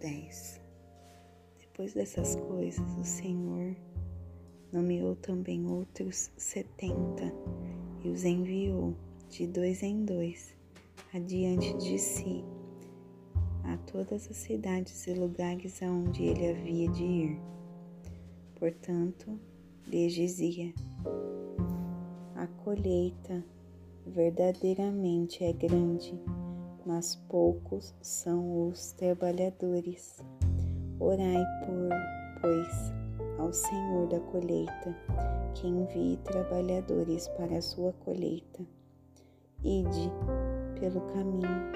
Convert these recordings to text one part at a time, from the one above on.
10 Depois dessas coisas, o Senhor nomeou também outros setenta e os enviou de dois em dois adiante de si a todas as cidades e lugares aonde ele havia de ir. Portanto, lhes dizia: A colheita verdadeiramente é grande mas poucos são os trabalhadores. Orai por, pois, ao Senhor da colheita, que envie trabalhadores para a sua colheita. Ide pelo caminho,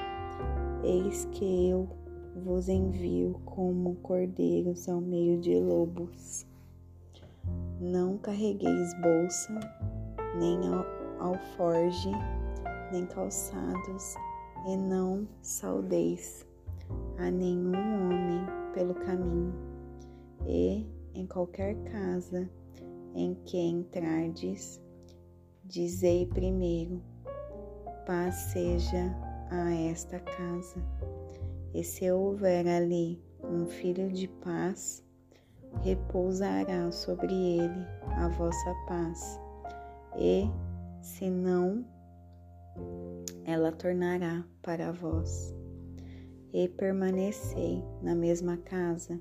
eis que eu vos envio como cordeiros ao meio de lobos. Não carregueis bolsa, nem alforge, nem calçados, e não saudeis a nenhum homem pelo caminho, e em qualquer casa em que entrardes, dizei primeiro: paz seja a esta casa. E se houver ali um filho de paz, repousará sobre ele a vossa paz. E se não, ela tornará para vós. E permanecei na mesma casa,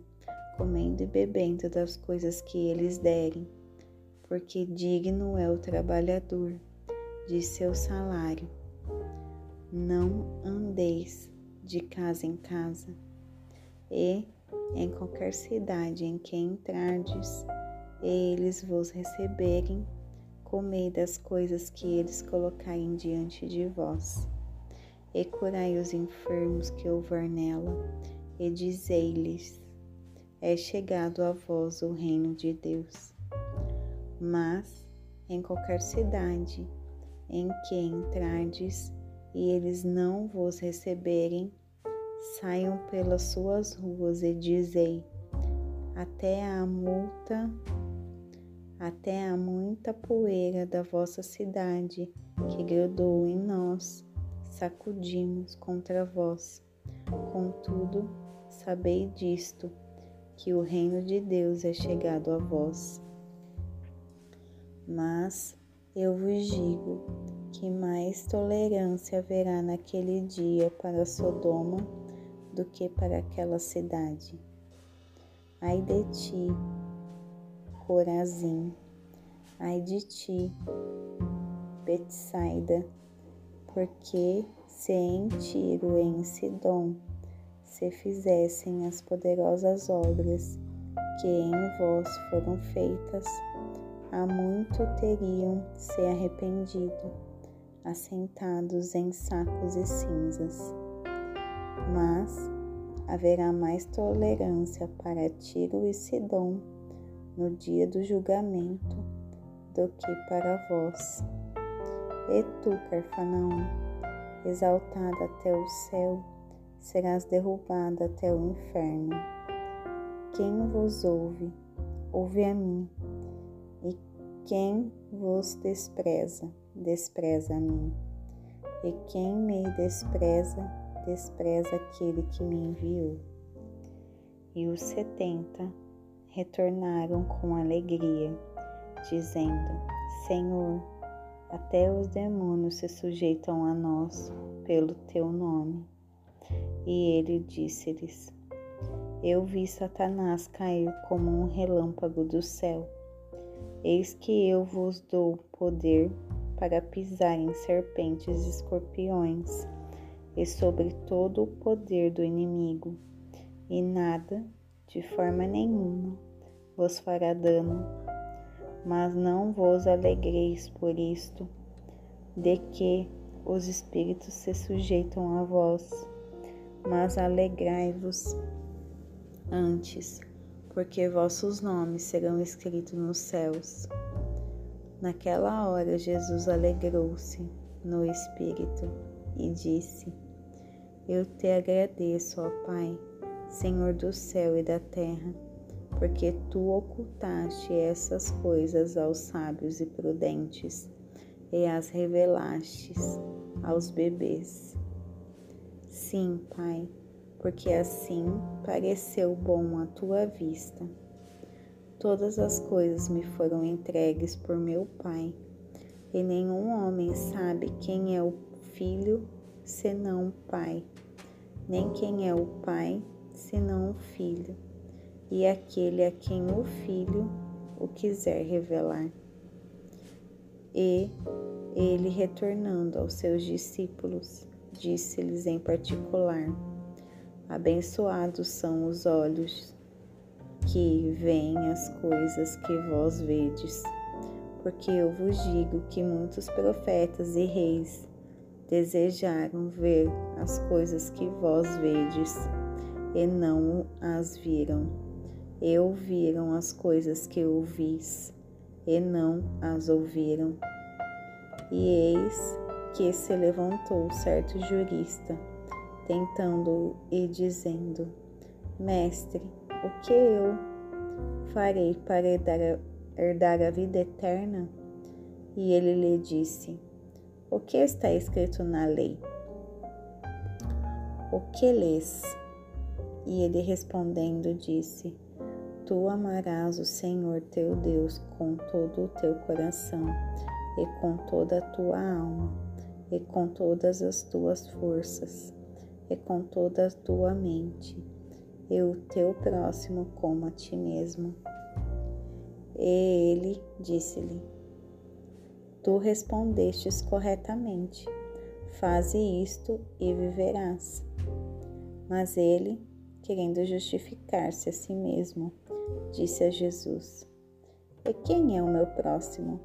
comendo e bebendo das coisas que eles derem, porque digno é o trabalhador de seu salário. Não andeis de casa em casa, e em qualquer cidade em que entrardes, eles vos receberem comei das coisas que eles colocarem diante de vós. E curai os enfermos que houver nela, e dizei-lhes: É chegado a vós o reino de Deus. Mas em qualquer cidade em que entrardes e eles não vos receberem, saiam pelas suas ruas e dizei: Até a multa até a muita poeira da vossa cidade que grudou em nós, sacudimos contra vós. Contudo, sabei disto, que o reino de Deus é chegado a vós. Mas eu vos digo que mais tolerância haverá naquele dia para Sodoma do que para aquela cidade. Ai de ti, Corazim. Ai de ti, Betsaida, porque se em Tiro e em Sidom se fizessem as poderosas obras que em vós foram feitas, há muito teriam se arrependido, assentados em sacos e cinzas. Mas haverá mais tolerância para Tiro e Sidom no dia do julgamento do que para vós. E tu, Carfanaum, exaltada até o céu, serás derrubada até o inferno. Quem vos ouve, ouve a mim, e quem vos despreza, despreza a mim. E quem me despreza, despreza aquele que me enviou. E os setenta retornaram com alegria, dizendo: Senhor, até os demônios se sujeitam a nós pelo teu nome. E ele disse-lhes: Eu vi Satanás cair como um relâmpago do céu. Eis que eu vos dou poder para pisar em serpentes e escorpiões, e sobre todo o poder do inimigo, e nada de forma nenhuma vos fará dano, mas não vos alegreis por isto, de que os espíritos se sujeitam a vós, mas alegrai-vos antes, porque vossos nomes serão escritos nos céus. Naquela hora Jesus alegrou-se no espírito e disse: Eu te agradeço, ó Pai Senhor do céu e da terra, porque tu ocultaste essas coisas aos sábios e prudentes e as revelastes aos bebês. Sim, Pai, porque assim pareceu bom à tua vista. Todas as coisas me foram entregues por meu Pai, e nenhum homem sabe quem é o Filho senão o Pai, nem quem é o Pai senão o Filho, e aquele a quem o Filho o quiser revelar. E ele, retornando aos seus discípulos, disse-lhes em particular: Abençoados são os olhos que veem as coisas que vós vedes, porque eu vos digo que muitos profetas e reis desejaram ver as coisas que vós vedes e não as viram, e ouviram as coisas que ouvis e não as ouviram. E eis que se levantou certo jurista, tentando e dizendo: Mestre, o que eu farei para herdar, herdar a vida eterna? E ele lhe disse: O que está escrito na lei? O que lês? E ele respondendo disse: Tu amarás o Senhor teu Deus com todo o teu coração e com toda a tua alma, e com todas as tuas forças, e com toda a tua mente, e o teu próximo como a ti mesmo. E ele disse-lhe: Tu respondestes corretamente, faze isto e viverás. Mas ele, querendo justificar-se a si mesmo, disse a Jesus: E quem é o meu próximo?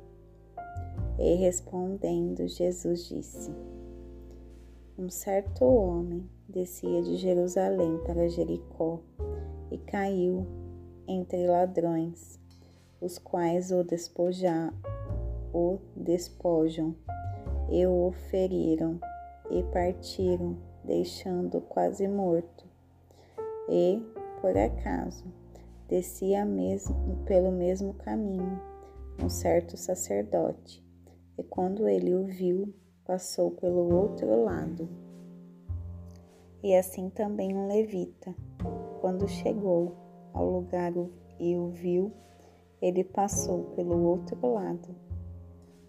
E respondendo, Jesus disse: Um certo homem descia de Jerusalém para Jericó e caiu entre ladrões, os quais o, despoja, o despojam e o feriram e partiram, deixando quase morto. E, por acaso, descia mesmo, pelo mesmo caminho um certo sacerdote e quando ele o viu, passou pelo outro lado. E assim também um levita, quando chegou ao lugar e o viu, ele passou pelo outro lado.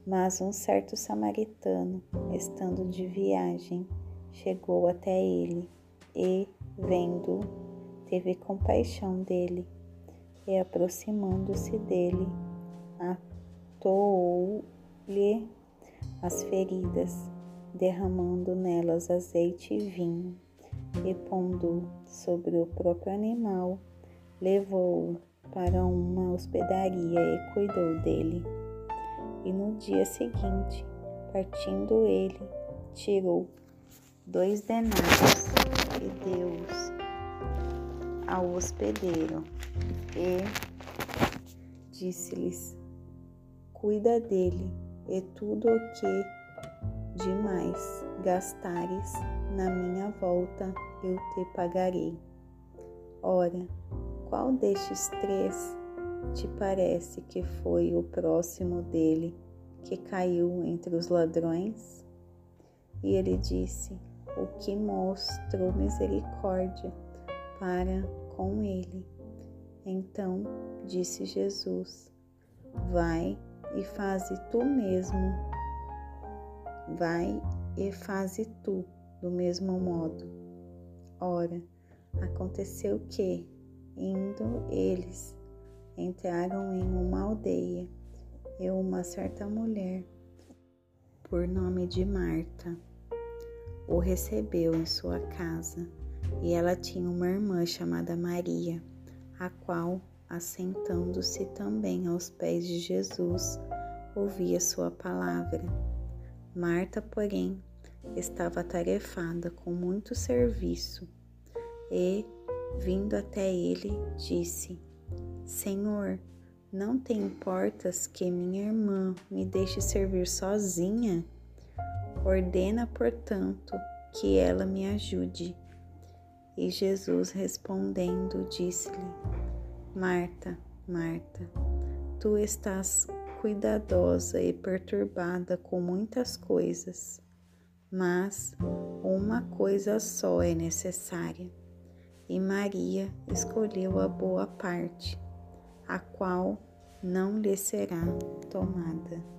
Mas um certo samaritano, estando de viagem, chegou até ele e, vendo, teve compaixão dele e, aproximando-se dele, atoou lhe as feridas, derramando nelas azeite e vinho, e pondo sobre o próprio animal, levou-o para uma hospedaria e cuidou dele. E no dia seguinte, partindo ele, tirou dois denários e deu-os ao hospedeiro e disse-lhes: Cuida dele e tudo o que demais gastares na minha volta eu te pagarei. Ora, qual destes três te parece que foi o próximo dele que caiu entre os ladrões? E ele disse: O que mostrou misericórdia para com ele. Então disse Jesus: Vai e faze tu mesmo. Vai e faze tu do mesmo modo. Ora, aconteceu que, indo eles, entraram em uma aldeia e uma certa mulher, por nome de Marta, o recebeu em sua casa e ela tinha uma irmã chamada Maria, a qual assentando-se também aos pés de Jesus, ouvia sua palavra. Marta, porém, estava atarefada com muito serviço e, vindo até ele, disse: Senhor, não te importas que minha irmã me deixe servir sozinha? Ordena, portanto, que ela me ajude. E Jesus respondendo, disse-lhe: Marta, Marta, tu estás cuidadosa e perturbada com muitas coisas, mas uma coisa só é necessária. e Maria escolheu a boa parte, a qual não lhe será tomada.